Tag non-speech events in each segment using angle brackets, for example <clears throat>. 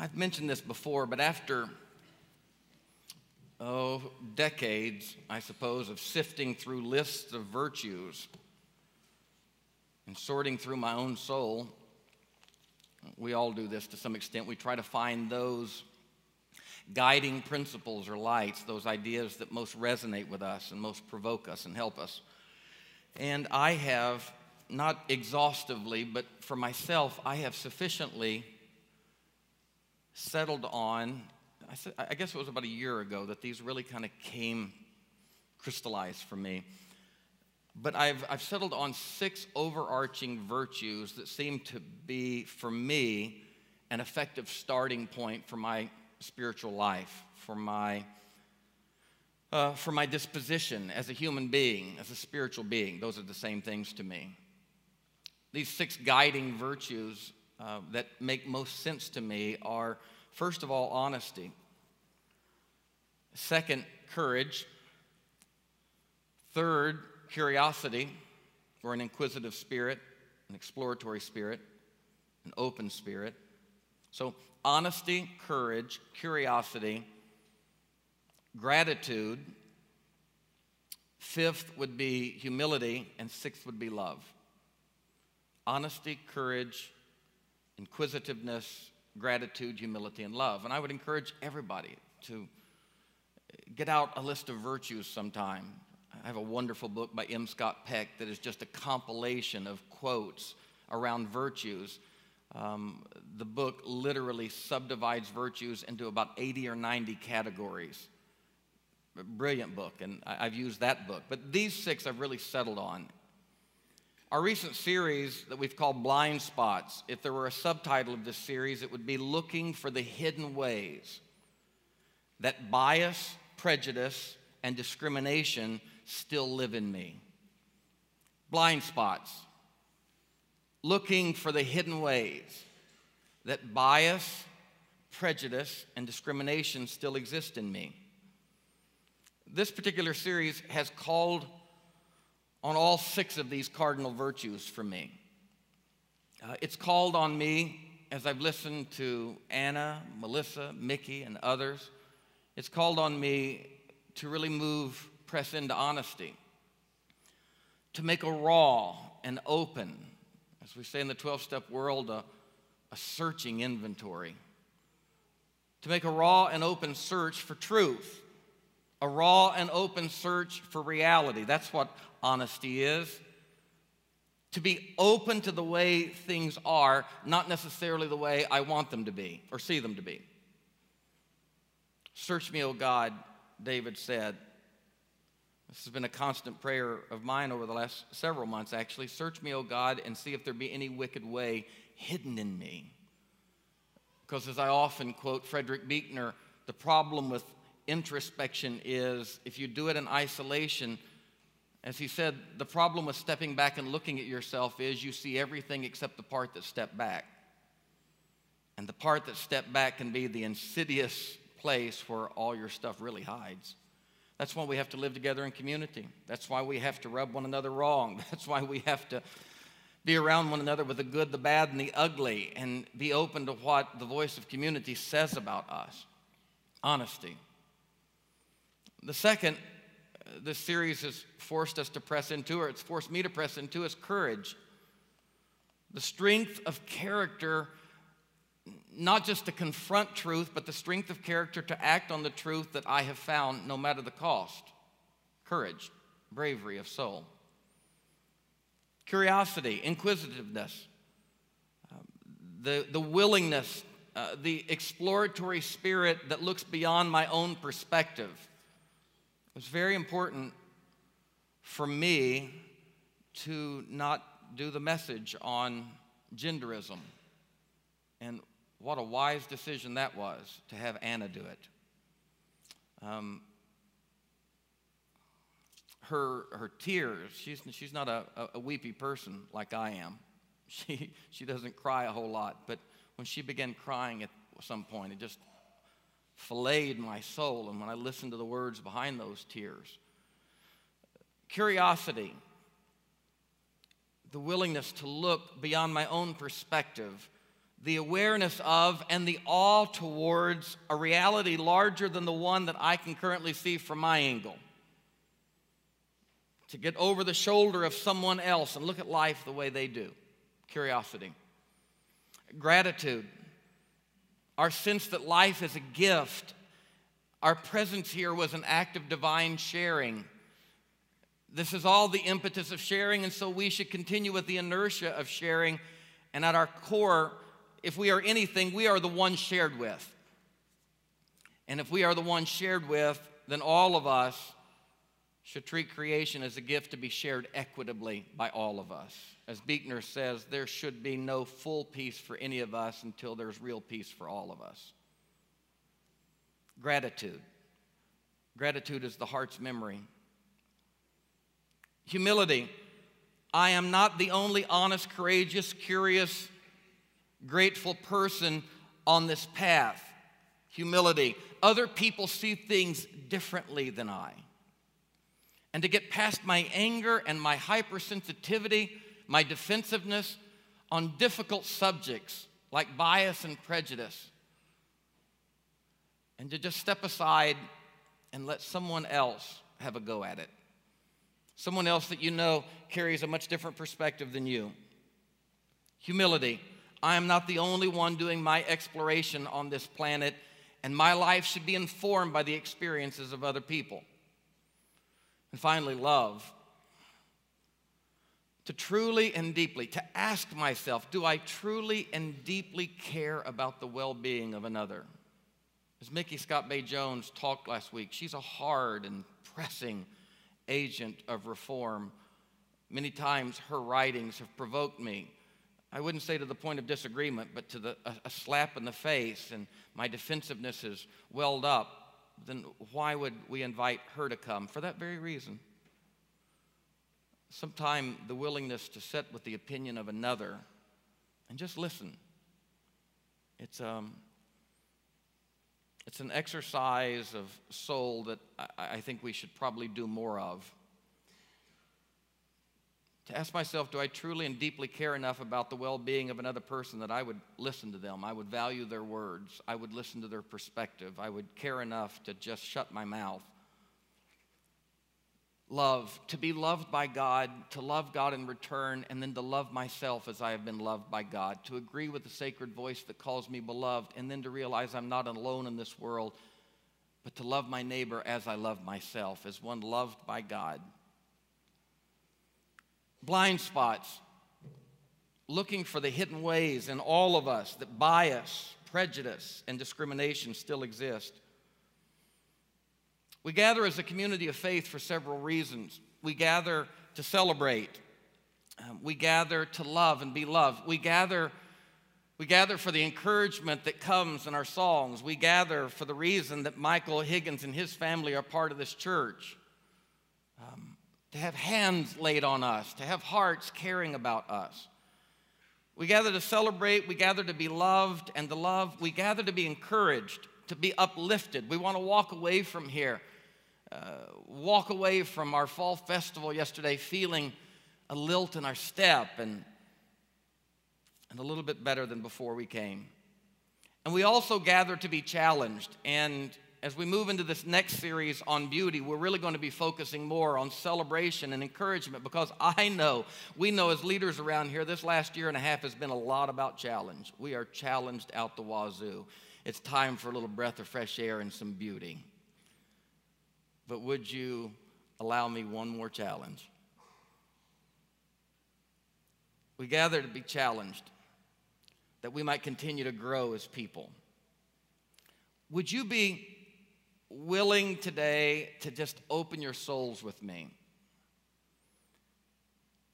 I've mentioned this before, but after, oh, decades, I suppose, of sifting through lists of virtues and sorting through my own soul, we all do this to some extent. We try to find those guiding principles or lights, those ideas that most resonate with us and most provoke us and help us. And I have, not exhaustively, but for myself, I have sufficiently settled on, I, said, I guess it was about a year ago that these really kind of came crystallized for me. But I've, I've settled on six overarching virtues that seem to be, for me, an effective starting point for my spiritual life, for my, uh, for my disposition as a human being, as a spiritual being. Those are the same things to me. These six guiding virtues uh, that make most sense to me are first of all, honesty, second, courage, third, curiosity, or an inquisitive spirit, an exploratory spirit, an open spirit. So, honesty, courage, curiosity, gratitude. Fifth would be humility, and sixth would be love. Honesty, courage, inquisitiveness, gratitude, humility, and love. And I would encourage everybody to get out a list of virtues sometime. I have a wonderful book by M. Scott Peck that is just a compilation of quotes around virtues. Um, the book literally subdivides virtues into about 80 or 90 categories. Brilliant book, and I've used that book. But these six I've really settled on. Our recent series that we've called Blind Spots, if there were a subtitle of this series, it would be Looking for the Hidden Ways that bias, prejudice, and discrimination still live in me. Blind spots. Looking for the hidden ways that bias, prejudice, and discrimination still exist in me. This particular series has called on all six of these cardinal virtues for me. Uh, it's called on me as I've listened to Anna, Melissa, Mickey, and others. It's called on me to really move, press into honesty, to make a raw and open, as we say in the 12 step world, a, a searching inventory, to make a raw and open search for truth, a raw and open search for reality. That's what honesty is. To be open to the way things are, not necessarily the way I want them to be or see them to be. Search me, O God, David said. This has been a constant prayer of mine over the last several months, actually. Search me, O God, and see if there be any wicked way hidden in me. Because as I often quote Frederick Buechner, the problem with introspection is if you do it in isolation, as he said, the problem with stepping back and looking at yourself is you see everything except the part that stepped back. And the part that stepped back can be the insidious place where all your stuff really hides. That's why we have to live together in community. That's why we have to rub one another wrong. <laughs> That's why we have to be around one another with the good, the bad, and the ugly, and be open to what the voice of community says about us. Honesty. The second this series has forced us to press into, or it's forced me to press into, is courage. The strength of character, not just to confront truth, but the strength of character to act on the truth that I have found no matter the cost. Courage, bravery of soul. Curiosity, inquisitiveness, um, the, the willingness, uh, the exploratory spirit that looks beyond my own perspective was very important for me to not do the message on genderism. And what a wise decision that was to have Anna do it. Um, her, her tears, she's, she's not a, a weepy person like I am. <laughs> She, she doesn't cry a whole lot, but when she began crying at some point, it just filleted my soul. And when I listened to the words behind those tears, curiosity, the willingness to look beyond my own perspective, the awareness of, and the awe towards a reality larger than the one that I can currently see from my angle. To get over the shoulder of someone else and look at life the way they do. Curiosity. Gratitude. Our sense that life is a gift. Our presence here was an act of divine sharing. This is all the impetus of sharing, and so we should continue with the inertia of sharing. And at our core, if we are anything, we are the one shared with. And if we are the one shared with, then all of us should treat creation as a gift to be shared equitably by all of us. As Buechner says, there should be no full peace for any of us until there's real peace for all of us. Gratitude. Gratitude is the heart's memory. Humility. I am not the only honest, courageous, curious, grateful person on this path. Humility. Other people see things differently than I. And to get past my anger and my hypersensitivity, my defensiveness on difficult subjects like bias and prejudice, and to just step aside and let someone else have a go at it. Someone else that you know carries a much different perspective than you. Humility. I am not the only one doing my exploration on this planet, and my life should be informed by the experiences of other people. And finally, love. To truly and deeply, to ask myself, do I truly and deeply care about the well being of another? As Micky ScottBey Jones talked last week, she's a hard and pressing agent of reform. Many times her writings have provoked me I wouldn't say to the point of disagreement, but to the, a, a slap in the face, and my defensiveness has welled up, then why would we invite her to come? For that very reason. Sometime the willingness to sit with the opinion of another and just listen. It's, um, it's an exercise of soul that I, I think we should probably do more of to ask myself, do I truly and deeply care enough about the well being of another person that I would listen to them? I would value their words. I would listen to their perspective. I would care enough to just shut my mouth. Love, to be loved by God, to love God in return, and then to love myself as I have been loved by God, to agree with the sacred voice that calls me beloved, and then to realize I'm not alone in this world, but to love my neighbor as I love myself, as one loved by God blind spots, looking for the hidden ways in all of us that bias, prejudice, and discrimination still exist. We gather as a community of faith for several reasons. We gather to celebrate. Um, we gather to love and be loved. We gather, we gather for the encouragement that comes in our songs. We gather for the reason that Michael Higgins and his family are part of this church. To have hands laid on us, to have hearts caring about us. We gather to celebrate, we gather to be loved and to love, we gather to be encouraged, to be uplifted. We want to walk away from here, uh, walk away from our fall festival yesterday feeling a lilt in our step and, and a little bit better than before we came. And we also gather to be challenged and as we move into this next series on beauty, we're really going to be focusing more on celebration and encouragement because I know, we know as leaders around here, this last year and a half has been a lot about challenge. We are challenged out the wazoo. It's time for a little breath of fresh air and some beauty. But would you allow me one more challenge? We gather to be challenged that we might continue to grow as people. Would you be willing today to just open your souls with me.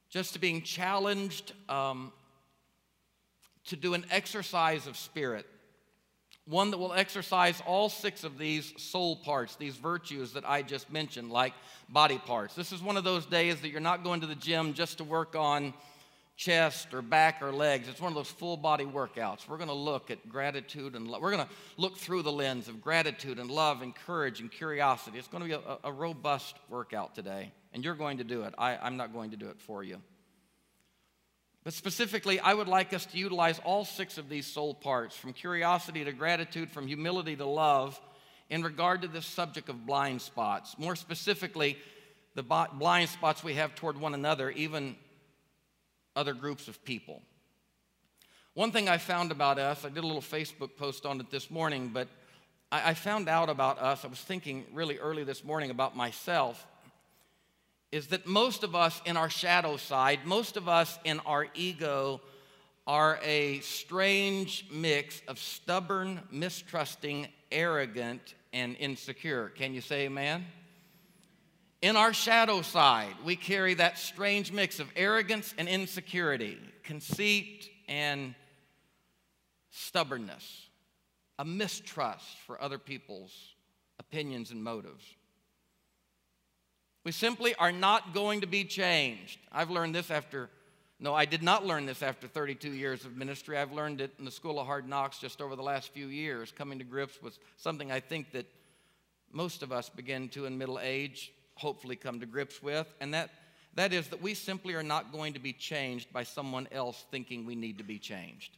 Just to being challenged um, to do an exercise of spirit, one that will exercise all six of these soul parts, these virtues that I just mentioned, like body parts. This is one of those days that you're not going to the gym just to work on chest or back or legs. It's one of those full body workouts. We're going to look at gratitude and love. We're going to look through the lens of gratitude and love and courage and curiosity. It's going to be a, a robust workout today, and you're going to do it. I, I'm not going to do it for you. But specifically, I would like us to utilize all six of these soul parts from curiosity to gratitude, from humility to love, in regard to this subject of blind spots. More specifically, the blind spots we have toward one another, even other groups of people. One thing I found about us, I did a little Facebook post on it this morning, but I, I found out about us, I was thinking really early this morning about myself, is that most of us in our shadow side, most of us in our ego, are a strange mix of stubborn, mistrusting, arrogant, and insecure. Can you say amen? In our shadow side, we carry that strange mix of arrogance and insecurity, conceit and stubbornness, a mistrust for other people's opinions and motives. We simply are not going to be changed. I've learned this after, no, I did not learn this after 32 years of ministry. I've learned it in the School of Hard Knocks just over the last few years, coming to grips with something I think that most of us begin to in middle age hopefully come to grips with, and that, that is that we simply are not going to be changed by someone else thinking we need to be changed.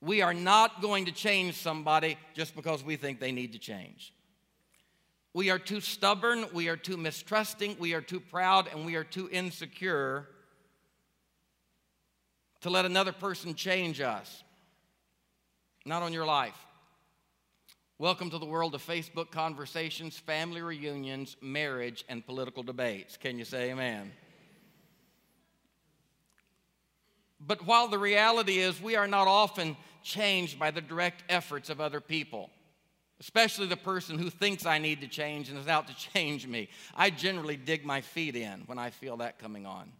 We are not going to change somebody just because we think they need to change. We are too stubborn, we are too mistrusting, we are too proud, and we are too insecure to let another person change us. Not on your life. Welcome to the world of Facebook conversations, family reunions, marriage, and political debates. Can you say amen? But while the reality is we are not often changed by the direct efforts of other people, especially the person who thinks I need to change and is out to change me. I generally dig my feet in when I feel that coming on.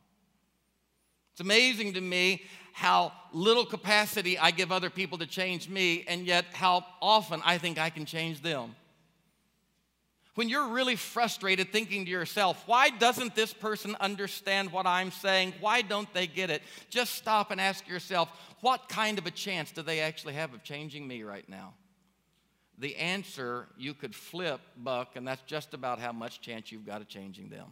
It's amazing to me how little capacity I give other people to change me, and yet how often I think I can change them. When you're really frustrated thinking to yourself, why doesn't this person understand what I'm saying? Why don't they get it? Just stop and ask yourself, what kind of a chance do they actually have of changing me right now? the answer you could flip, Buck, and that's just about how much chance you've got of changing them.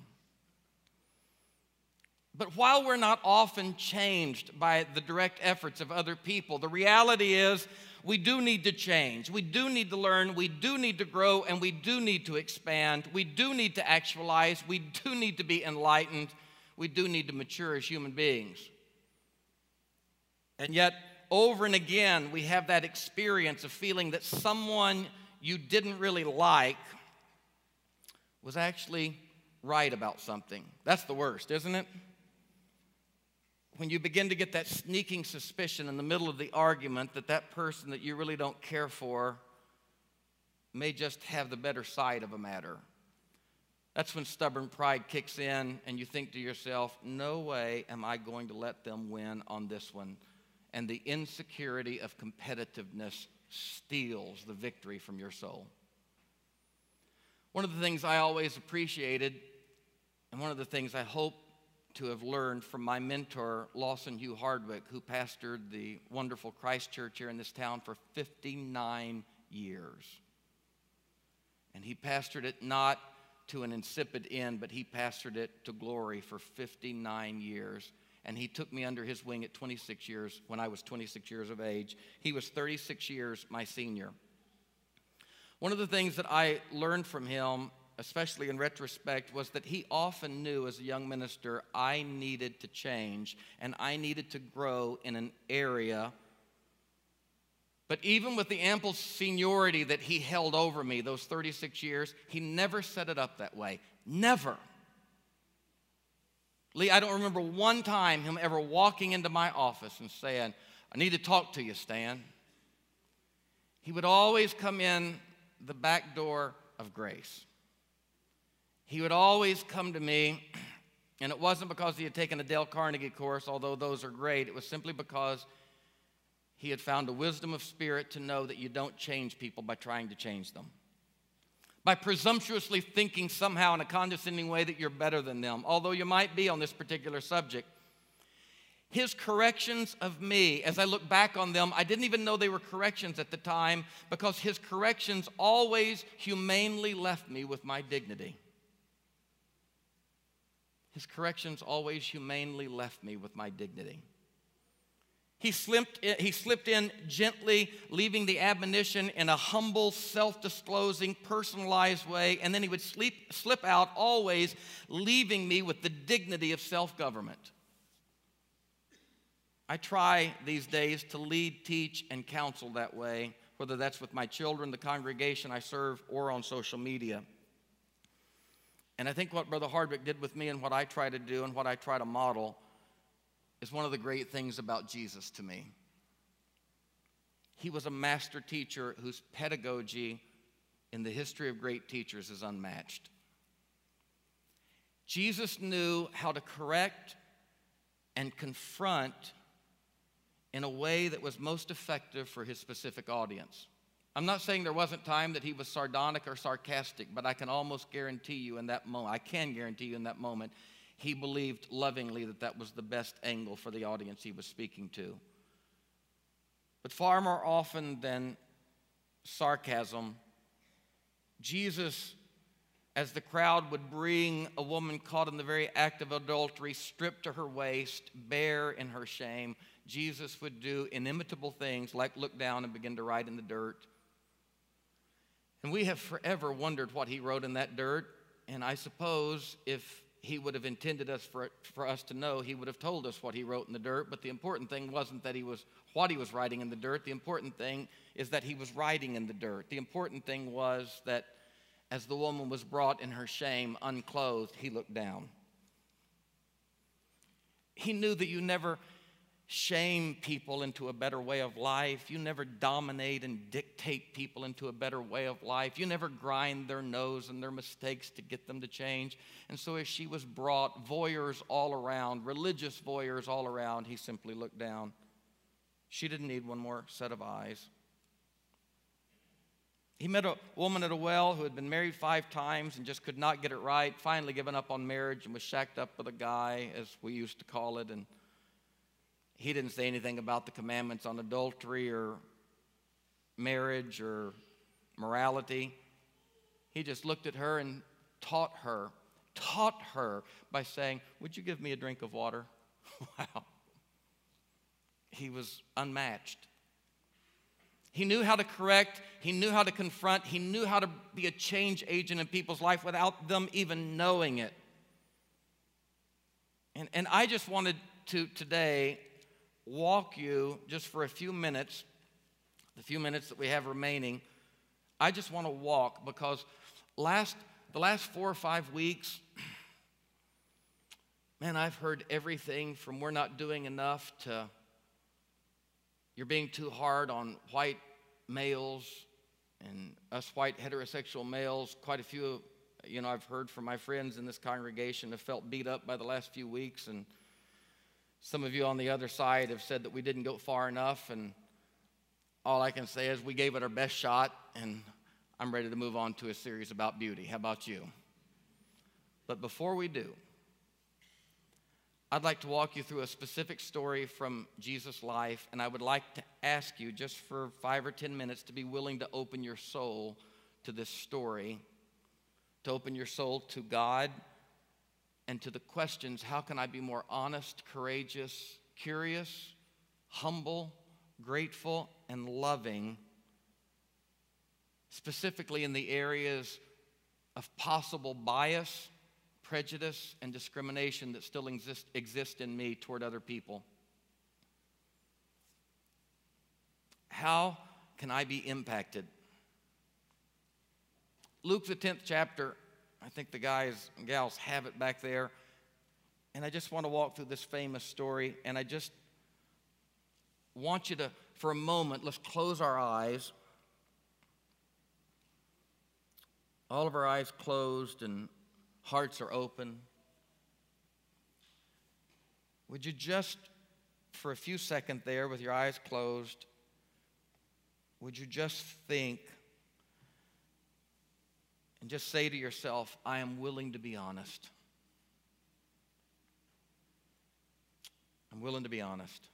But while we're not often changed by the direct efforts of other people, the reality is we do need to change. We do need to learn. We do need to grow. And we do need to expand. We do need to actualize. We do need to be enlightened. We do need to mature as human beings. And yet, over and again, we have that experience of feeling that someone you didn't really like was actually right about something. That's the worst, isn't it? When you begin to get that sneaking suspicion in the middle of the argument that that person that you really don't care for may just have the better side of a matter. That's when stubborn pride kicks in and you think to yourself, no way am I going to let them win on this one and the insecurity of competitiveness steals the victory from your soul. One of the things I always appreciated, and one of the things I hope to have learned from my mentor, Lawson Hugh Hardwick, who pastored the wonderful Christ Church here in this town for 59 years. And he pastored it not to an insipid end, but he pastored it to glory for 59 years and he took me under his wing at 26 years when I was 26 years of age. He was 36 years my senior. One of the things that I learned from him, especially in retrospect, was that he often knew as a young minister I needed to change and I needed to grow in an area. But even with the ample seniority that he held over me those 36 years, he never set it up that way. Never. Lee, I don't remember one time him ever walking into my office and saying, I need to talk to you, Stan. He would always come in the back door of grace. He would always come to me, and it wasn't because he had taken a Dale Carnegie course, although those are great. It was simply because he had found a wisdom of spirit to know that you don't change people by trying to change them by presumptuously thinking somehow in a condescending way that you're better than them, although you might be on this particular subject. His corrections of me, as I look back on them, I didn't even know they were corrections at the time because his corrections always humanely left me with my dignity. His corrections always humanely left me with my dignity. He slipped, in, he slipped in gently, leaving the admonition in a humble, self disclosing, personalized way, and then he would sleep, slip out always, leaving me with the dignity of self government. I try these days to lead, teach, and counsel that way, whether that's with my children, the congregation I serve, or on social media. And I think what Brother Hardwick did with me and what I try to do and what I try to model is one of the great things about Jesus to me. He was a master teacher whose pedagogy in the history of great teachers is unmatched. Jesus knew how to correct and confront in a way that was most effective for his specific audience. I'm not saying there wasn't time that he was sardonic or sarcastic, but I can almost guarantee you in that moment, I can guarantee you in that moment, he believed lovingly that that was the best angle for the audience he was speaking to. But far more often than sarcasm, Jesus, as the crowd would bring a woman caught in the very act of adultery, stripped to her waist, bare in her shame, Jesus would do inimitable things like look down and begin to write in the dirt. And we have forever wondered what he wrote in that dirt. And I suppose if he would have intended us for, for us to know, he would have told us what he wrote in the dirt. But the important thing wasn't that he was what he was writing in the dirt. The important thing is that he was writing in the dirt. The important thing was that as the woman was brought in her shame, unclothed, he looked down. He knew that you never shame people into a better way of life. You never dominate and dictate people into a better way of life. You never grind their nose and their mistakes to get them to change. And so, as she was brought, voyeurs all around, religious voyeurs all around, he simply looked down. She didn't need one more set of eyes. He met a woman at a well who had been married five times and just could not get it right, finally given up on marriage and was shacked up with a guy, as we used to call it. And he didn't say anything about the commandments on adultery or marriage or morality. He just looked at her and taught her, taught her by saying, Would you give me a drink of water? <laughs> wow. He was unmatched. He knew how to correct, he knew how to confront, he knew how to be a change agent in people's life without them even knowing it. And, and I just wanted to today walk you just for a few minutes, the few minutes that we have remaining. I just want to walk because last the last four or five weeks, <clears throat> man, I've heard everything from we're not doing enough to you're being too hard on white males and us white heterosexual males. Quite a few, you know, I've heard from my friends in this congregation have felt beat up by the last few weeks and some of you on the other side have said that we didn't go far enough, and all I can say is we gave it our best shot, and I'm ready to move on to a series about beauty. How about you? But before we do, I'd like to walk you through a specific story from Jesus' life, and I would like to ask you just for five or ten minutes to be willing to open your soul to this story, to open your soul to God and to the questions how can I be more honest, courageous, curious, humble, grateful, and loving, specifically in the areas of possible bias, prejudice, and discrimination that still exist, exist in me toward other people. How can I be impacted? Luke, the 10th chapter, I think the guys and gals have it back there. And I just want to walk through this famous story. And I just want you to, for a moment, let's close our eyes. All of our eyes closed and hearts are open. Would you just, for a few seconds there, with your eyes closed, would you just think and just say to yourself, I am willing to be honest. I'm willing to be honest.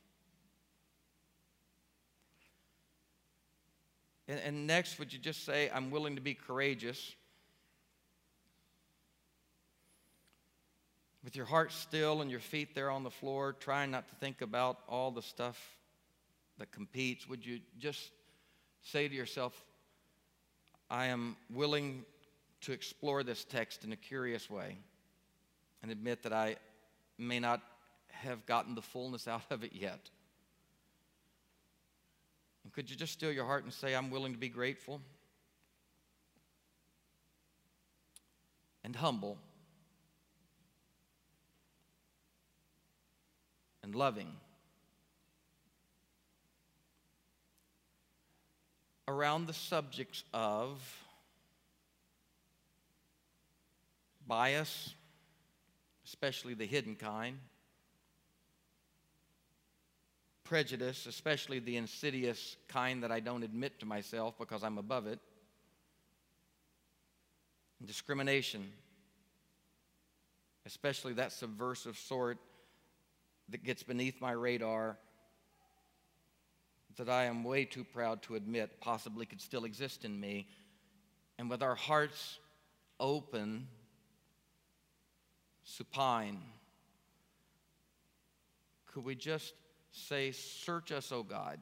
And, and, next, would you just say, I'm willing to be courageous? with your heart still and your feet there on the floor, trying not to think about all the stuff that competes, would you just say to yourself, I am willing to explore this text in a curious way and admit that I may not have gotten the fullness out of it yet. And could you just still your heart and say, I'm willing to be grateful and humble and loving? Around the subjects of bias, especially the hidden kind, prejudice, especially the insidious kind that I don't admit to myself because I'm above it, discrimination, especially that subversive sort that gets beneath my radar that I am way too proud to admit possibly could still exist in me. And with our hearts open, supine, could we just say, Search us, O God.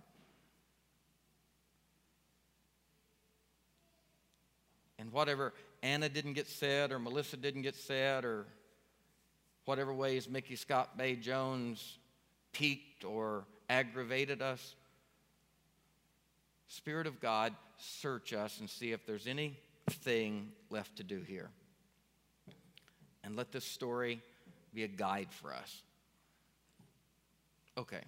And whatever Anna didn't get said, or Melissa didn't get said, or whatever ways Micky ScottBey Jones piqued or aggravated us, Spirit of God, search us and see if there's anything left to do here. And let this story be a guide for us. Okay.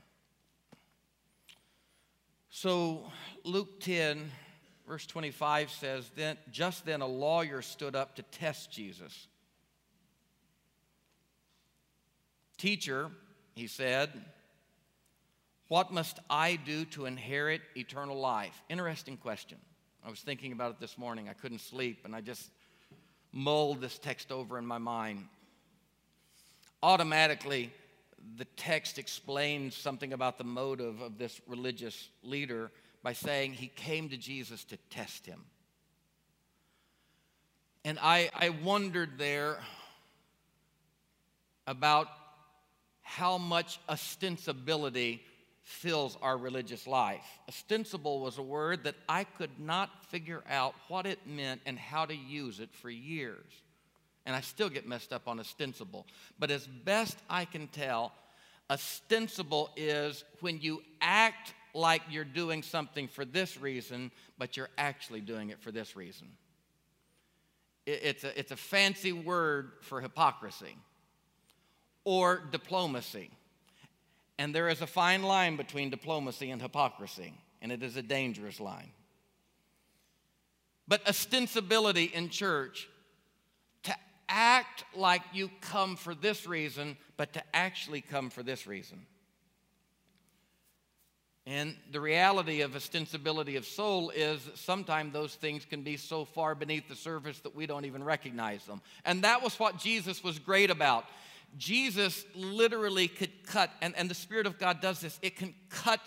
So Luke 10, verse 25 says, then, Just then a lawyer stood up to test Jesus. Teacher, he said, what must I do to inherit eternal life? Interesting question. I was thinking about it this morning. I couldn't sleep, and I just mulled this text over in my mind. Automatically, the text explains something about the motive of this religious leader by saying he came to Jesus to test him. And I, I wondered there about how much ostensibility fills our religious life. Ostensible was a word that I could not figure out what it meant and how to use it for years and I still get messed up on ostensible. But as best I can tell, ostensible is when you act like you're doing something for this reason, but you're actually doing it for this reason. It's a, it's a fancy word for hypocrisy or diplomacy. And there is a fine line between diplomacy and hypocrisy, and it is a dangerous line. But ostensibility in church to act like you come for this reason, but to actually come for this reason. And the reality of ostensibility of soul is sometimes those things can be so far beneath the surface that we don't even recognize them. And that was what Jesus was great about. Jesus literally could cut, and, and the Spirit of God does this, it can cut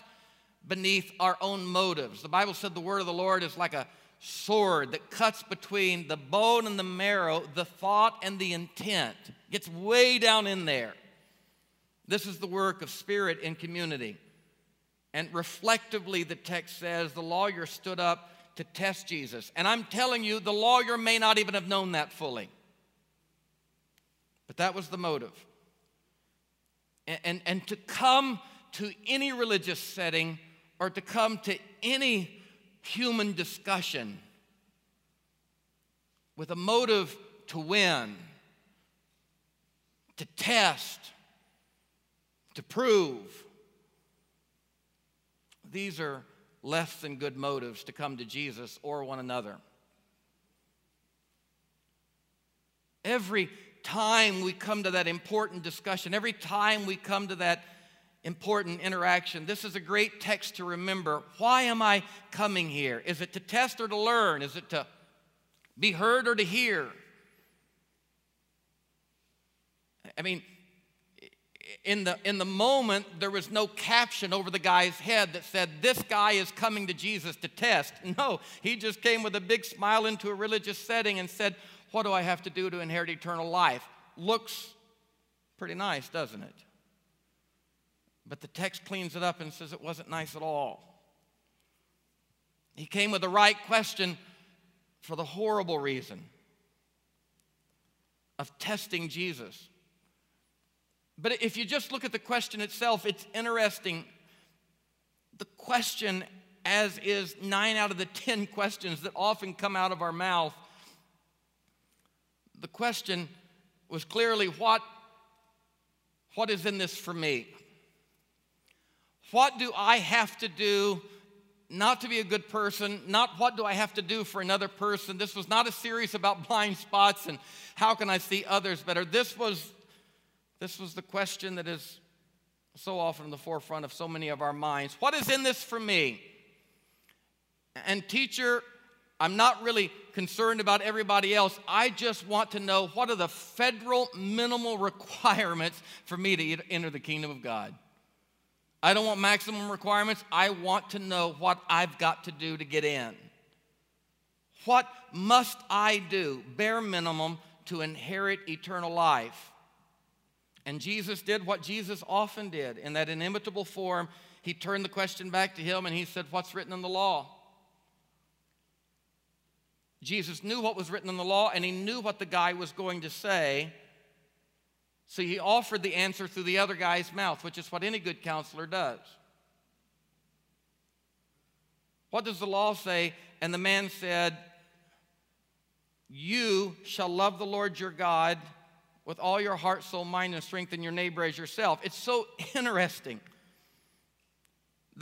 beneath our own motives. The Bible said the word of the Lord is like a sword that cuts between the bone and the marrow, the thought and the intent. Gets way down in there. This is the work of spirit in community. And reflectively, the text says the lawyer stood up to test Jesus. And I'm telling you, the lawyer may not even have known that fully. But that was the motive. And, and, and to come to any religious setting or to come to any human discussion with a motive to win, to test, to prove. These are less than good motives to come to Jesus or one another. Every time we come to that important discussion, every time we come to that important interaction. This is a great text to remember. Why am I coming here? Is it to test or to learn? Is it to be heard or to hear? I mean, in the, in the moment, there was no caption over the guy's head that said, This guy is coming to Jesus to test. <laughs> No, he just came with a big smile into a religious setting and said, What do I have to do to inherit eternal life? Looks Pretty nice, doesn't it? But the text cleans it up and says it wasn't nice at all. He came with the right question for the horrible reason of testing Jesus. But if you just look at the question itself, it's interesting. The question, as is nine out of the ten questions that often come out of our mouth, the question was clearly what, what is in this for me? What do I have to do not to be a good person, not what do I have to do for another person. This was not a series about <laughs> blind spots and how can I see others better. This was this was the question that is so often in the forefront of so many of our minds. What is in this for me? And teacher, I'm not really concerned about everybody else. I just want to know what are the federal minimal <laughs> requirements for me to enter the kingdom of God. I don't want maximum requirements. I want to know what I've got to do to get in. What must I do, bare minimum, to inherit eternal life? And Jesus did what Jesus often did in that inimitable form. He turned the question back to him and he said, What's written in the law? Jesus knew what was written in the law and he knew what the guy was going to say. So he offered the answer through the other guy's mouth, which is what any good counselor does. What does the law say? And the man said, You shall love the Lord your God with all your heart, soul, mind, and strength, and your neighbor as yourself. It's so <laughs> interesting.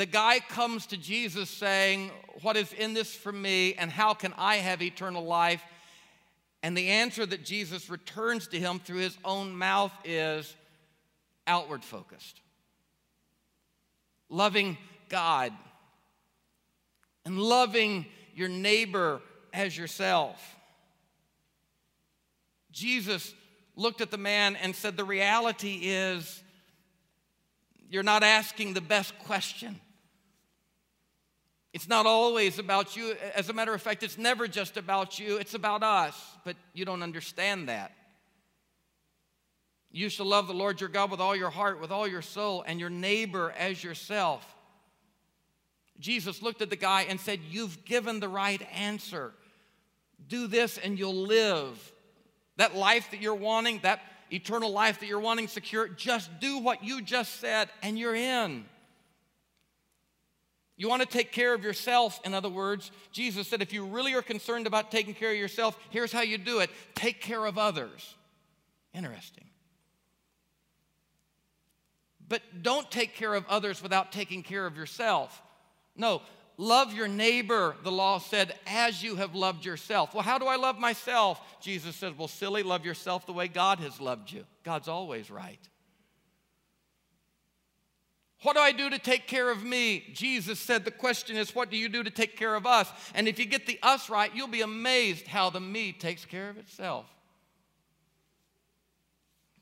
The guy comes to Jesus saying, What is in this for me, and how can I have eternal life? And the answer that Jesus returns to him through his own mouth is outward focused. Loving God and loving your neighbor as yourself. Jesus looked at the man and said, The reality is, you're not asking the best question. It's not always about you. As a matter of fact, it's never just about you, it's about us. But you don't understand that. You shall love the Lord your God with all your heart, with all your soul, and your neighbor as yourself. Jesus looked at the guy and said, You've given the right answer. Do this and you'll live. That life that you're wanting, that eternal life that you're wanting secure, just do what you just said and you're in. You want to take care of yourself, in other words. Jesus said, if you really are concerned about taking care of yourself, here's how you do it take care of others. Interesting. But don't take care of others without taking care of yourself. No, love your neighbor, the law said, as you have loved yourself. Well, how do I love myself? Jesus said, Well, silly, love yourself the way God has loved you. God's always right. What do I do to take care of me? Jesus said the question is, what do you do to take care of us? And if you get the us right, you'll be amazed how the me takes care of itself.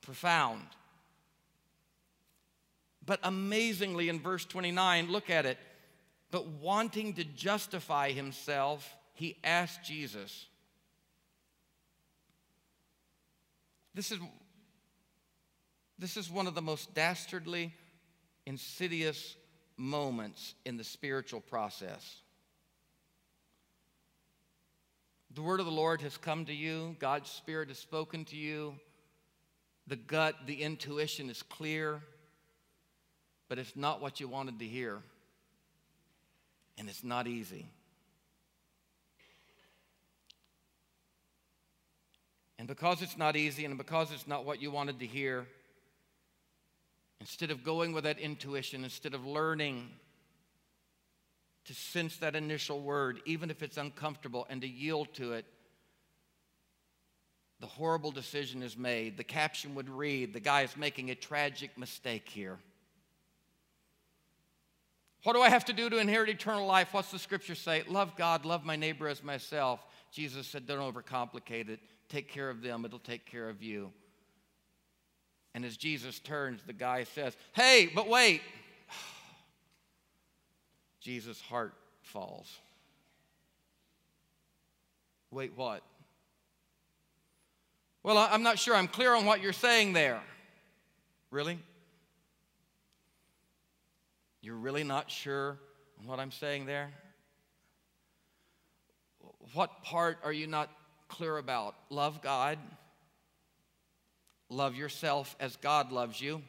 Profound. But amazingly, in verse 29, look at it. But wanting to justify himself, he asked Jesus. This is, this is one of the most dastardly insidious moments in the spiritual process. The word of the Lord has come to you, God's Spirit has spoken to you, the gut, the intuition is clear, but it's not what you wanted to hear, and it's not easy. And because it's not easy and because it's not what you wanted to hear, Instead of going with that intuition, instead of learning to sense that initial word, even if it's uncomfortable, and to yield to it, the horrible decision is made. The caption would read, The guy is making a tragic mistake here. What do I have to do to inherit eternal life? What's the scripture say? Love God, love my neighbor as myself. Jesus said, Don't overcomplicate it. Take care of them, it'll take care of you. And as Jesus turns, the guy says, Hey, but wait. <sighs> Jesus' heart falls. Wait, what? Well, I'm not sure I'm clear on what you're saying there. Really? You're really not sure on what I'm saying there? What part are you not clear about? Love God. Love yourself as God loves you.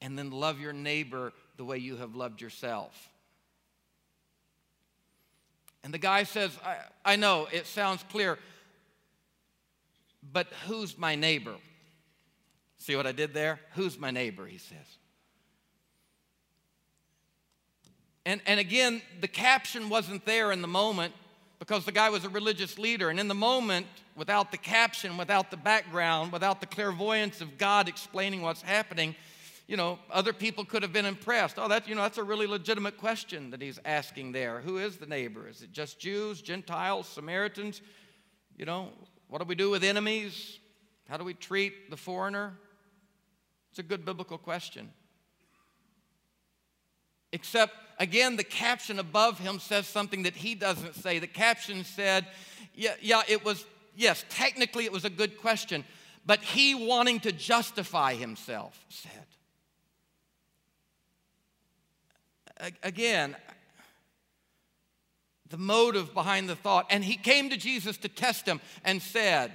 And then love your neighbor the way you have loved yourself. And the guy says, I, I know it sounds clear, but who's my neighbor? See what I did there? Who's my neighbor? He says. And, and again, the caption wasn't there in the moment because the guy was a religious leader. And in the moment, without the caption, without the background, without the clairvoyance of God explaining what's happening, you know, other people could have been impressed. Oh, that's, you know, that's a really legitimate question that he's asking there. Who is the neighbor? Is it just Jews, Gentiles, Samaritans? You know, what do we do with enemies? How do we treat the foreigner? It's a good biblical question. Except, again, the caption above him says something that he doesn't say. The caption said, yeah, yeah, it was, yes, technically it was a good question, but he wanting to justify himself said. Again, the motive behind the thought. And he came to Jesus to test him and said,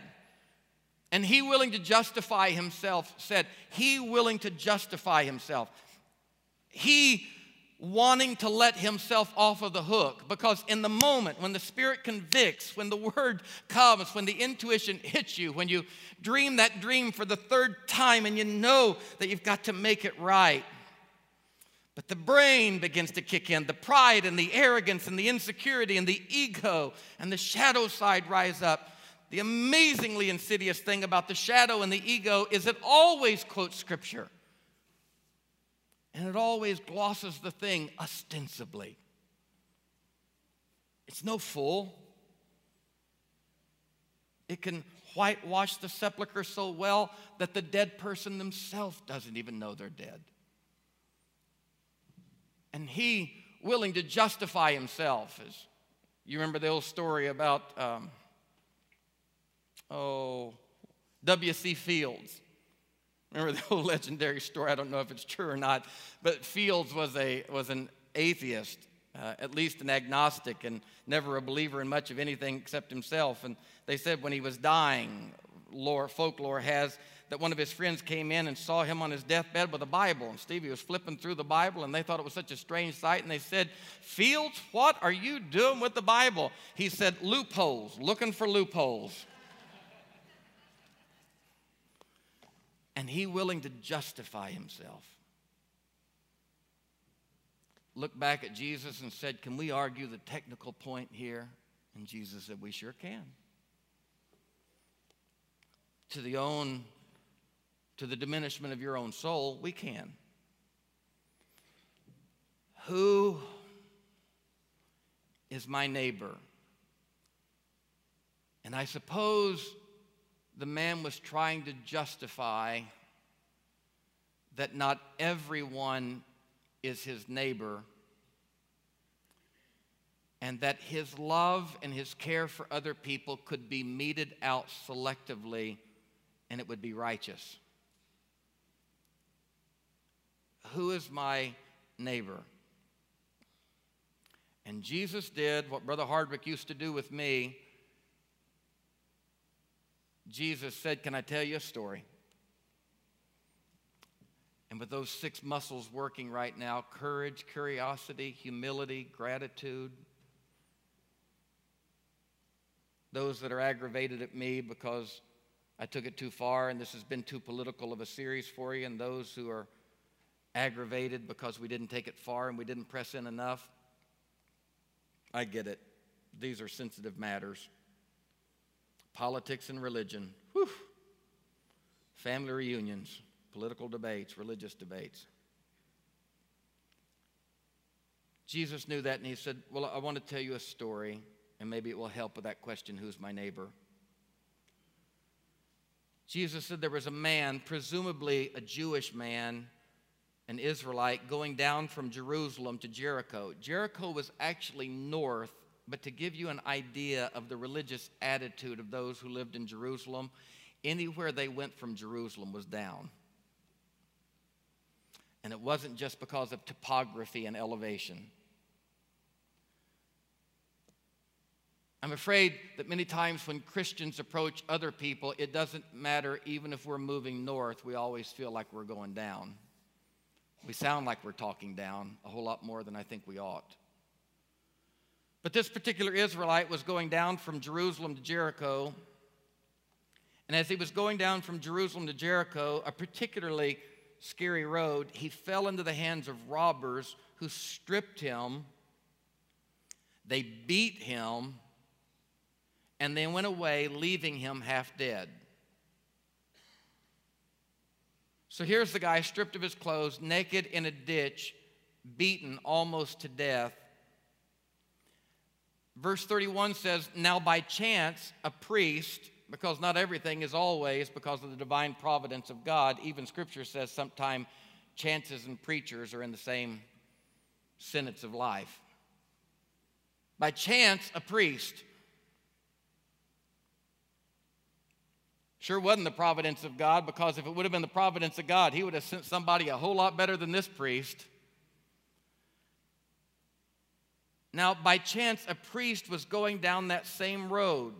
and he willing to justify himself said, he willing to justify himself. He wanting to let himself off of the hook. Because in the moment when the spirit convicts when the word comes when the intuition hits you when you dream that dream for the third time and you know that you've got to make it right. But the brain begins to kick in. The pride and the arrogance and the insecurity and the ego and the shadow side rise up. The amazingly insidious thing about the shadow and the ego is it always quotes scripture and it always glosses the thing ostensibly. It's no fool. It can whitewash the sepulchre so well that the dead person themselves doesn't even know they're dead. And he, willing to justify himself, is you remember the old story about, um, oh, W.C. Fields. Remember <laughs> the old legendary story? I don't know if it's true or not, but Fields was, a, was an atheist, uh, at least an agnostic, and never a believer in much of anything except himself. And they said when he was dying, lore, folklore has that one of his friends came in and saw him on his deathbed with a Bible. And Stevie was flipping through the Bible, and they thought it was such a strange sight. And they said, Fields, what are you doing with the Bible? He said, Loopholes, looking for loopholes. And he willing to justify himself. Looked back at Jesus and said, Can we argue the technical point here? And Jesus said, We sure can. To the own, to the diminishment of your own soul, we can. Who is my neighbor? And I suppose the man was trying to justify that not everyone is his neighbor and that his love and his care for other people could be meted out selectively and it would be righteous. Who is my neighbor? And Jesus did what Brother Hardwick used to do with me Jesus said, Can I tell you a story? And with those six muscles working right now courage, curiosity, humility, gratitude those that are aggravated at me because I took it too far and this has been too political of a series for you, and those who are aggravated because we didn't take it far and we didn't press in enough. I get it. These are sensitive matters politics and religion, whew, family reunions, political debates, religious debates. Jesus knew that and he said, Well, I want to tell you a story, and maybe it will help with that question who's my neighbor? Jesus said there was a man, presumably a Jewish man, an Israelite, going down from Jerusalem to Jericho. Jericho was actually north but to give you an idea of the religious attitude of those who lived in Jerusalem, anywhere they went from Jerusalem was down. And it wasn't just because of topography and elevation. I'm afraid that many times when Christians approach other people, it doesn't matter even if we're moving north, we always feel like we're going down. We sound like we're talking down a whole lot more than I think we ought. But this particular Israelite was going down from Jerusalem to Jericho. And as he was going down from Jerusalem to Jericho, a particularly scary road, he fell into the hands of robbers who stripped him. They beat him and they went away, leaving him half dead. So here's the guy stripped of his clothes, naked in a ditch, beaten almost to death. Verse 31 says, Now by chance, a priest, because not everything is always because of the divine providence of God, even scripture says sometimes chances and preachers are in the same sentence of life. By chance, a priest Sure wasn't the providence of God because if it would have been the providence of God, he would have sent somebody a whole lot better than this priest. Now, by chance, a priest was going down that same road.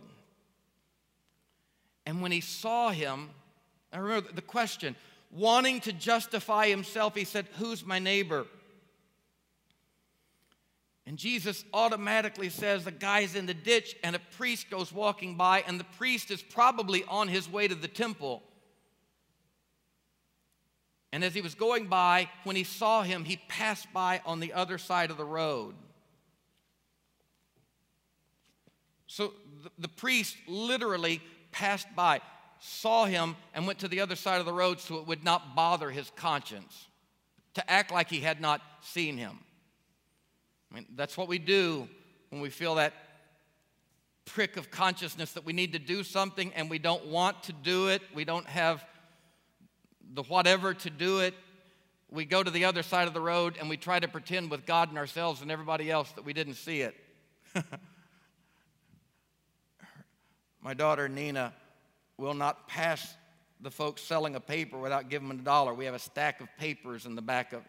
And when he saw him, I remember the question, wanting to justify himself, he said, Who's my neighbor? And Jesus automatically says the guy's in the ditch, and a priest goes walking by, and the priest is probably on his way to the temple. And as he was going by, when he saw him, he passed by on the other side of the road. So the, the priest literally passed by, saw him, and went to the other side of the road so it would not bother his conscience, to act like he had not seen him. I mean, that's what we do when we feel that prick of consciousness that we need to do something and we don't want to do it. We don't have the whatever to do it. We go to the other side of the road and we try to pretend with God and ourselves and everybody else that we didn't see it. <laughs> My daughter Nina will not pass the folks selling a paper without giving them a dollar. We have a stack of papers in the back of,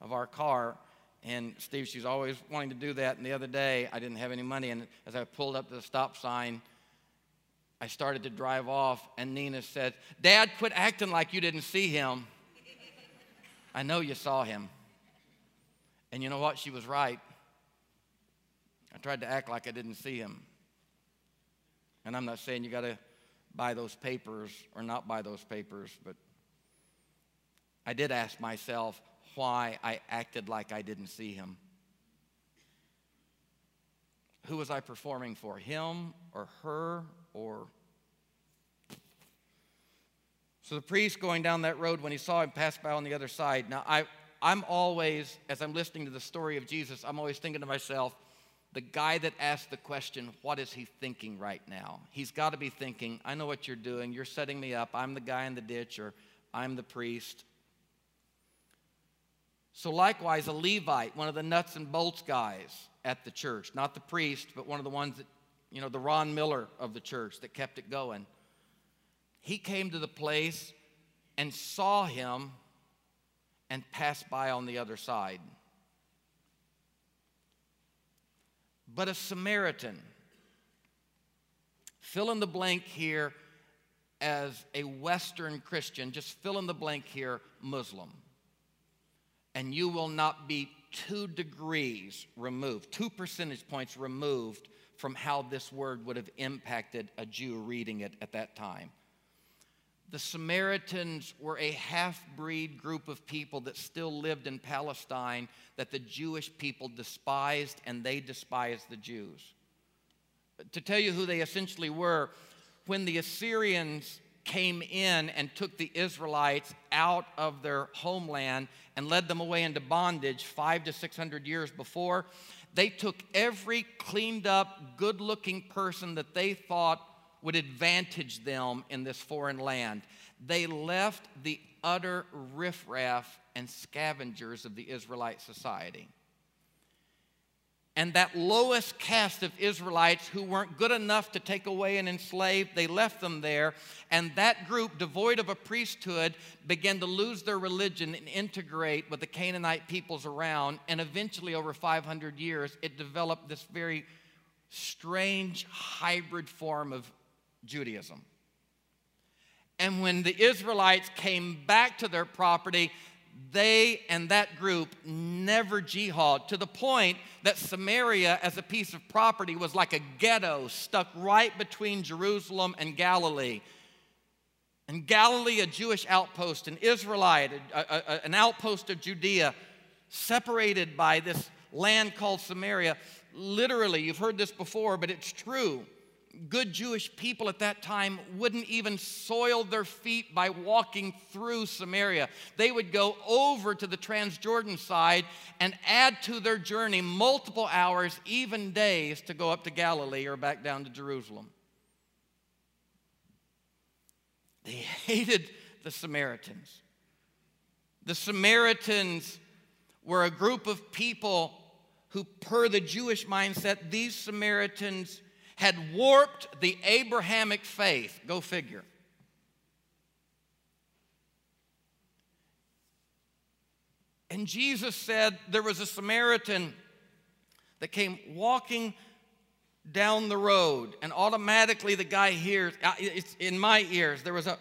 of our car and Steve, she's always wanting to do that. And the other day, I didn't have any money. And as I pulled up to the stop sign, I started to drive off. And Nina said, Dad, quit acting like you didn't see him. I know you saw him. And you know what? She was right. I tried to act like I didn't see him. And I'm not saying you got to buy those papers or not buy those papers, but I did ask myself, why I acted like I didn't see him. Who was I performing for? Him or her or. So the priest going down that road, when he saw him pass by on the other side, now I, I'm always, as I'm listening to the story of Jesus, I'm always thinking to myself, the guy that asked the question, what is he thinking right now? He's got to be thinking, I know what you're doing. You're setting me up. I'm the guy in the ditch, or I'm the priest. So, likewise, a Levite, one of the nuts and bolts guys at the church, not the priest, but one of the ones that, you know, the Ron Miller of the church that kept it going, he came to the place and saw him and passed by on the other side. But a Samaritan, fill in the blank here as a Western Christian, just fill in the blank here, Muslim. And you will not be two degrees removed, two percentage points removed from how this word would have impacted a Jew reading it at that time. The Samaritans were a half breed group of people that still lived in Palestine that the Jewish people despised, and they despised the Jews. To tell you who they essentially were, when the Assyrians came in and took the Israelites out of their homeland and led them away into bondage five to six hundred years before. They took every cleaned up, good looking person that they thought would advantage them in this foreign land. They left the utter riffraff and scavengers of the Israelite society. And that lowest caste of Israelites who weren't good enough to take away and enslave, they left them there. And that group, devoid of a priesthood, began to lose their religion and integrate with the Canaanite peoples around. And eventually, over 500 years, it developed this very strange hybrid form of Judaism. And when the Israelites came back to their property, they and that group never jihad to the point that Samaria, as a piece of property, was like a ghetto stuck right between Jerusalem and Galilee. And Galilee, a Jewish outpost, an Israelite, a, a, an outpost of Judea, separated by this land called Samaria. Literally, you've heard this before, but it's true good Jewish people at that time wouldn't even soil their feet by walking through Samaria. They would go over to the Transjordan side and add to their journey multiple hours, even days, to go up to Galilee or back down to Jerusalem. They <laughs> hated the Samaritans. The Samaritans were a group of people who, per the Jewish mindset, these Samaritans had warped the Abrahamic faith. Go figure. And Jesus said there was a Samaritan that came walking down the road, and automatically the guy hears, uh, it's in my ears, there was a,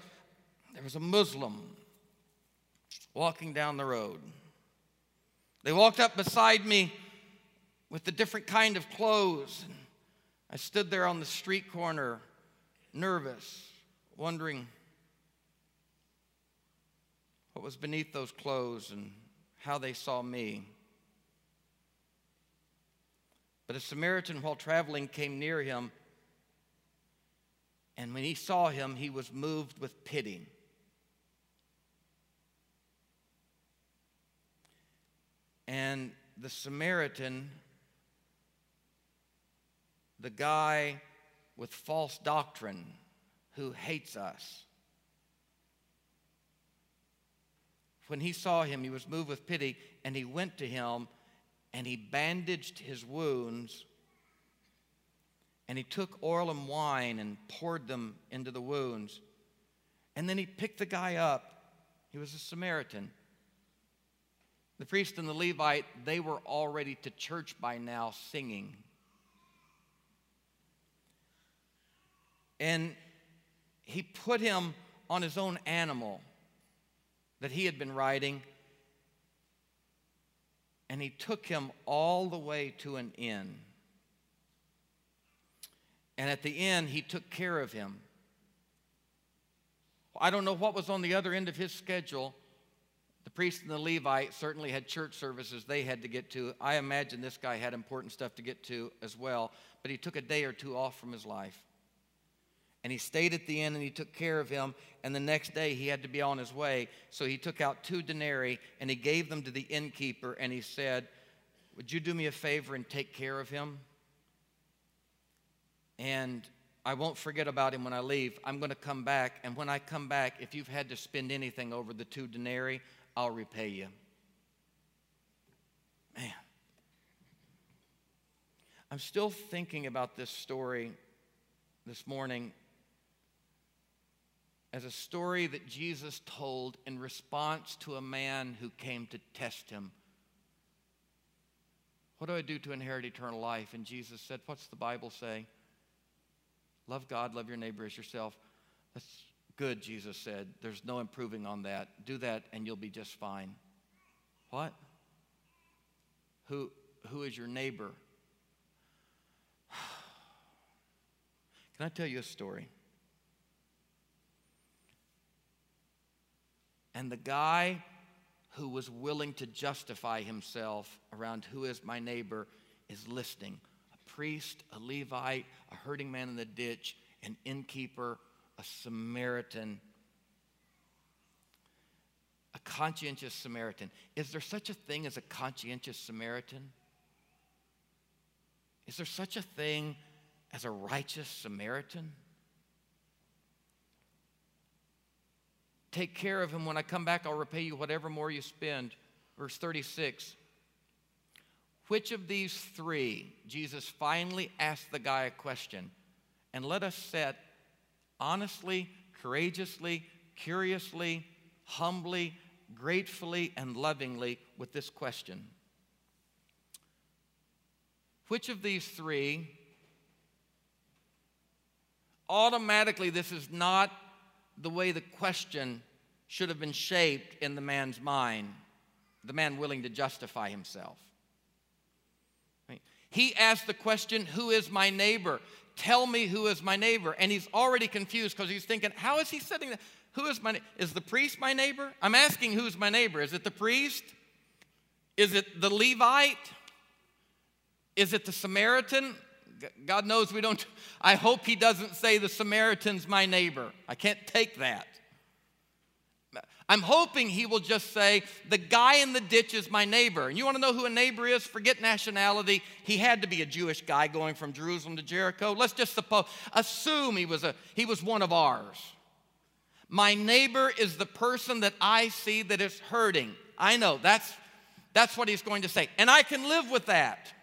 there was a Muslim walking down the road. They walked up beside me with a different kind of clothes. And I stood there on the street corner, nervous, wondering what was beneath those clothes and how they saw me. But a Samaritan, while traveling, came near him, and when he saw him, he was moved with pity. And the Samaritan the guy with false doctrine who hates us. When he saw him, he was moved with pity, and he went to him and he bandaged his wounds. And he took oil and wine and poured them into the wounds. And then he picked the guy up. He was a Samaritan. The priest and the Levite, they were already to church by now singing. And he put him on his own animal that he had been riding. And he took him all the way to an inn. And at the inn, he took care of him. I don't know what was on the other end of his schedule. The priest and the Levite certainly had church services they had to get to. I imagine this guy had important stuff to get to as well, but he took a day or two off from his life. And he stayed at the inn and he took care of him. And the next day he had to be on his way. So he took out two denarii and he gave them to the innkeeper and he said, Would you do me a favor and take care of him? And I won't forget about him when I leave. I'm going to come back. And when I come back, if you've had to spend anything over the two denarii, I'll repay you. Man. I'm still thinking about this story this morning as a story that Jesus told in response to a man who came to test him. What do I do to inherit eternal life? And Jesus said, What's the Bible say? Love God, love your neighbor as yourself. That's good, Jesus said. There's no improving on that. Do that and you'll be just fine. What? Who, who is your neighbor? <sighs> Can I tell you a story? And the guy who was willing to justify himself around who is my neighbor is listening. A priest, a Levite, a herding man in the ditch, an innkeeper, a Samaritan, a conscientious Samaritan. Is there such a thing as a conscientious Samaritan? Is there such a thing as a righteous Samaritan? Take care of him. When I come back, I'll repay you whatever more you spend. Verse 36. Which of these three, Jesus finally asked the guy a question, and let us set honestly, courageously, curiously, humbly, gratefully, and lovingly with this question Which of these three, automatically, this is not the way the question should have been shaped in the man's mind, the man willing to justify himself. He asked the question, Who is my neighbor? Tell me who is my neighbor. And he's already confused because he's thinking, How is he sitting there? Who is my Is the priest my neighbor? I'm asking who's my neighbor. Is it the priest? Is it the Levite? Is it the Samaritan? God knows we don't. I hope he doesn't say the Samaritan's my neighbor. I can't take that. I'm hoping he will just say, The guy in the ditch is my neighbor. And you want to know who a neighbor is? Forget nationality. He had to be a Jewish guy going from Jerusalem to Jericho. Let's just suppose, assume he was, a, he was one of ours. My neighbor is the person that I see that is hurting. I know that's, that's what he's going to say. And I can live with that.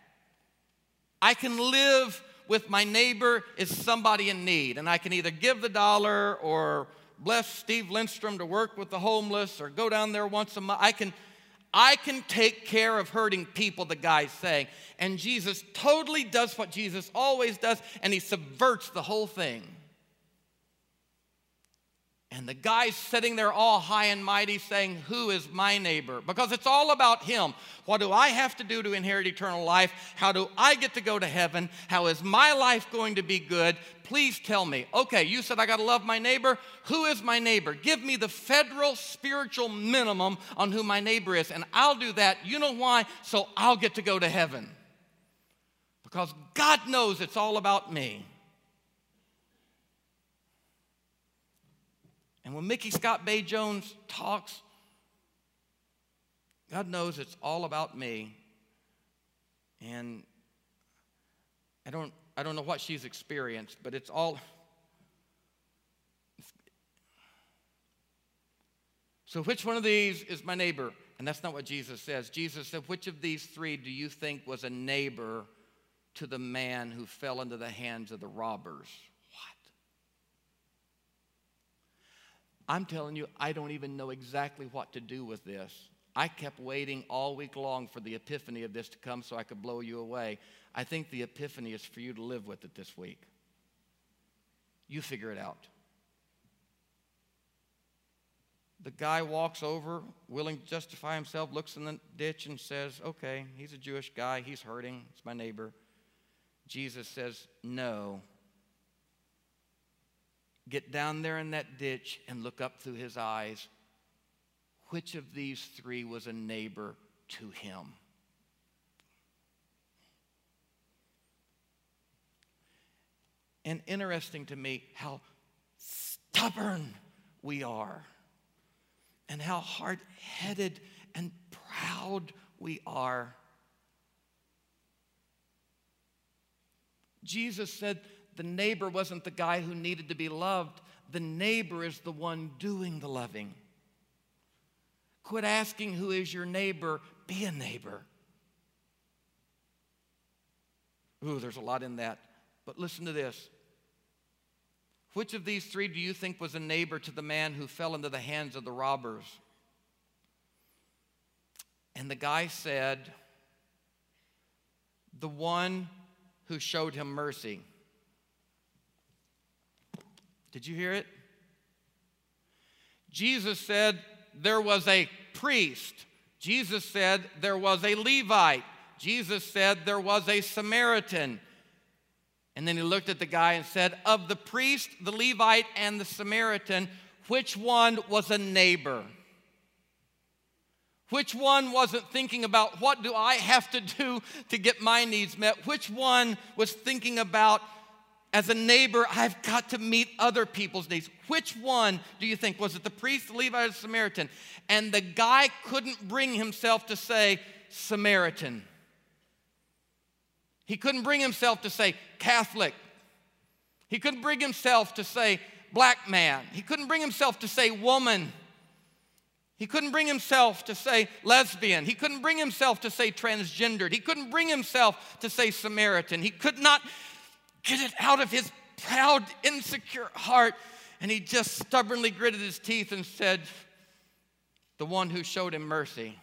I can live with my neighbor is somebody in need. And I can either give the dollar or bless Steve Lindstrom to work with the homeless or go down there once a month. I can, I can take care of hurting people, the guy's saying. And Jesus totally does what Jesus always does, and he subverts the whole thing. And the guy's sitting there all high and mighty saying, Who is my neighbor? Because it's all about him. What do I have to do to inherit eternal life? How do I get to go to heaven? How is my life going to be good? Please tell me. Okay, you said I got to love my neighbor. Who is my neighbor? Give me the federal spiritual minimum on who my neighbor is, and I'll do that. You know why? So I'll get to go to heaven. Because God knows it's all about me. And when Micky ScottBey Jones talks, God knows it's all about me. And I don't, I don't know what she's experienced, but it's all. So, which one of these is my neighbor? And that's not what Jesus says. Jesus said, Which of these three do you think was a neighbor to the man who fell into the hands of the robbers? I'm telling you, I don't even know exactly what to do with this. I kept waiting all week long for the epiphany of this to come so I could blow you away. I think the epiphany is for you to live with it this week. You figure it out. The guy walks over, willing to justify himself, looks in the ditch and says, Okay, he's a Jewish guy. He's hurting. It's my neighbor. Jesus says, No, get down there in that ditch and look up through his eyes. Which of these three was a neighbor to him? And interesting to me how stubborn we are, and how hard headed and proud we are. Jesus said, the neighbor wasn't the guy who needed to be loved, the neighbor is the one doing the loving. Quit asking who is your neighbor, be a neighbor. Ooh, there's a lot in that. But listen to this. Which of these three do you think was a neighbor to the man who fell into the hands of the robbers? And the guy said, The one who showed him mercy. Did you hear it? Jesus said there was a priest. Jesus said there was a Levite. Jesus said there was a Samaritan. And then he looked at the guy and said, Of the priest, the Levite, and the Samaritan, which one was a neighbor? Which one wasn't thinking about what do I have to do to get my needs met? Which one was thinking about as a neighbor, I've got to meet other people's needs. Which one do you think? Was it the priest, the Levite, or the Samaritan? And the guy couldn't bring himself to say Samaritan. He couldn't bring himself to say Catholic. He couldn't bring himself to say black man. He couldn't bring himself to say woman. He couldn't bring himself to say lesbian. He couldn't bring himself to say transgendered. He couldn't bring himself to say Samaritan. He could not get it out of his proud, insecure heart. And he just stubbornly gritted his teeth and said, The one who showed him mercy.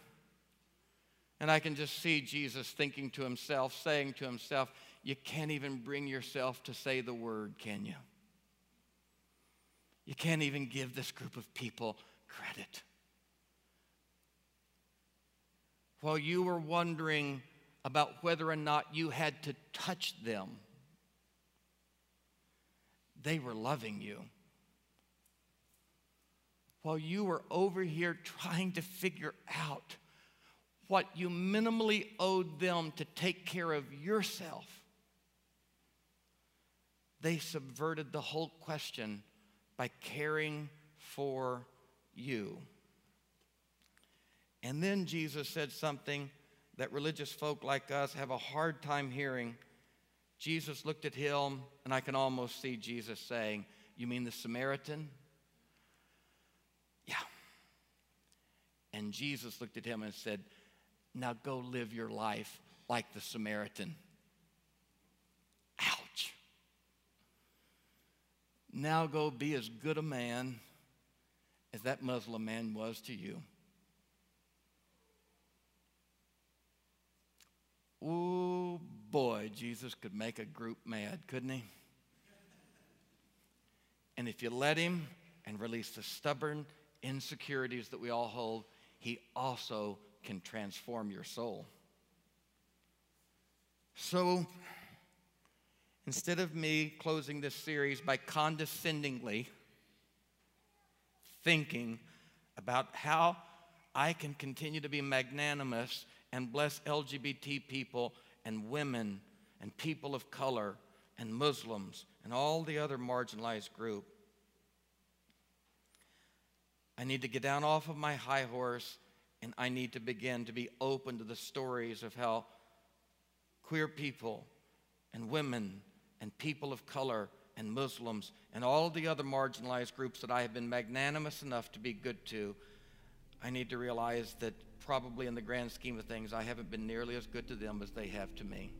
And I can just see Jesus thinking to himself, saying to himself, You can't even bring yourself to say the word, can you? You can't even give this group of people credit. while you were wondering about whether or not you had to touch them, they were loving you. While you were over here trying to figure out what you minimally owed them to take care of yourself, they subverted the whole question by caring for you. And then Jesus said something that religious folk like us have a hard time hearing. Jesus looked at him, and I can almost see Jesus saying, You mean the Samaritan? Yeah. And Jesus looked at him and said, Now go live your life like the Samaritan. Ouch. Now go be as good a man as that Muslim man was to you. Oh boy, Jesus could make a group mad, couldn't he? And if you let him and release the stubborn insecurities that we all hold, he also can transform your soul. So, instead of me closing this series by condescendingly thinking about how I can continue to be magnanimous and bless LGBT people and women and people of color and Muslims and all the other marginalized group. I need to get down off of my high horse and I need to begin to be open to the stories of how queer people and women and people of color and Muslims and all the other marginalized groups that I have been magnanimous enough to be good to, I need to realize that probably in the grand scheme of things, I haven't been nearly as good to them as they have to me.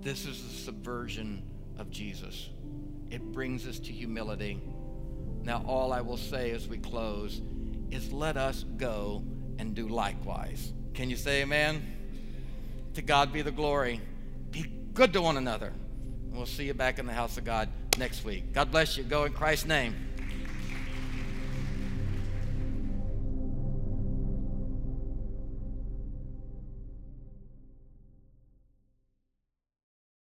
This is the subversion of Jesus. It brings us to humility. Now, all I will say as we close is let us go and do likewise. Can you say amen? To God be the glory. Be good to one another. And we'll see you back in the house of God next week. God bless you. Go in Christ's name.